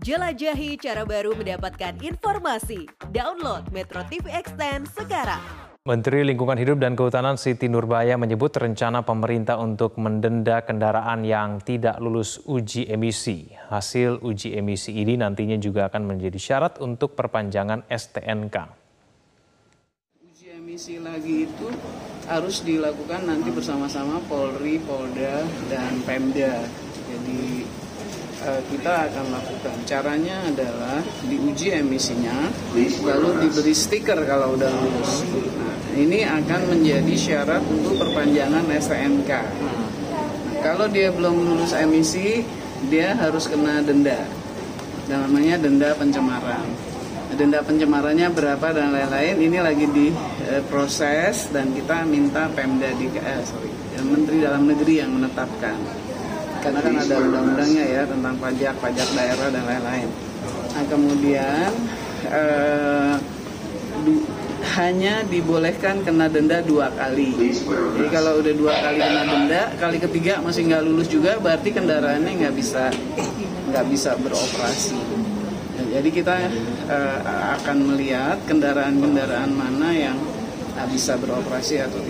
Jelajahi cara baru mendapatkan informasi. Download Metro TV Extend sekarang. Menteri Lingkungan Hidup dan Kehutanan Siti Nurbaya menyebut rencana pemerintah untuk mendenda kendaraan yang tidak lulus uji emisi. Hasil uji emisi ini nantinya juga akan menjadi syarat untuk perpanjangan STNK. Uji emisi lagi itu harus dilakukan nanti bersama-sama Polri, Polda, dan Pemda. Jadi kita akan lakukan. Caranya adalah diuji emisinya, lalu diberi stiker kalau udah lulus. Nah, ini akan menjadi syarat untuk perpanjangan STNK. Nah, kalau dia belum lulus emisi, dia harus kena denda. Namanya denda pencemaran. Denda pencemarannya berapa dan lain-lain ini lagi diproses dan kita minta Pemda di eh, sorry, Menteri Dalam Negeri yang menetapkan karena kan ada undang-undangnya ya tentang pajak, pajak daerah dan lain-lain. Nah kemudian eh, du- hanya dibolehkan kena denda dua kali. Jadi kalau udah dua kali kena denda, kali ketiga masih nggak lulus juga, berarti kendaraannya nggak bisa nggak bisa beroperasi. Nah, jadi kita eh, akan melihat kendaraan-kendaraan mana yang bisa beroperasi atau tidak.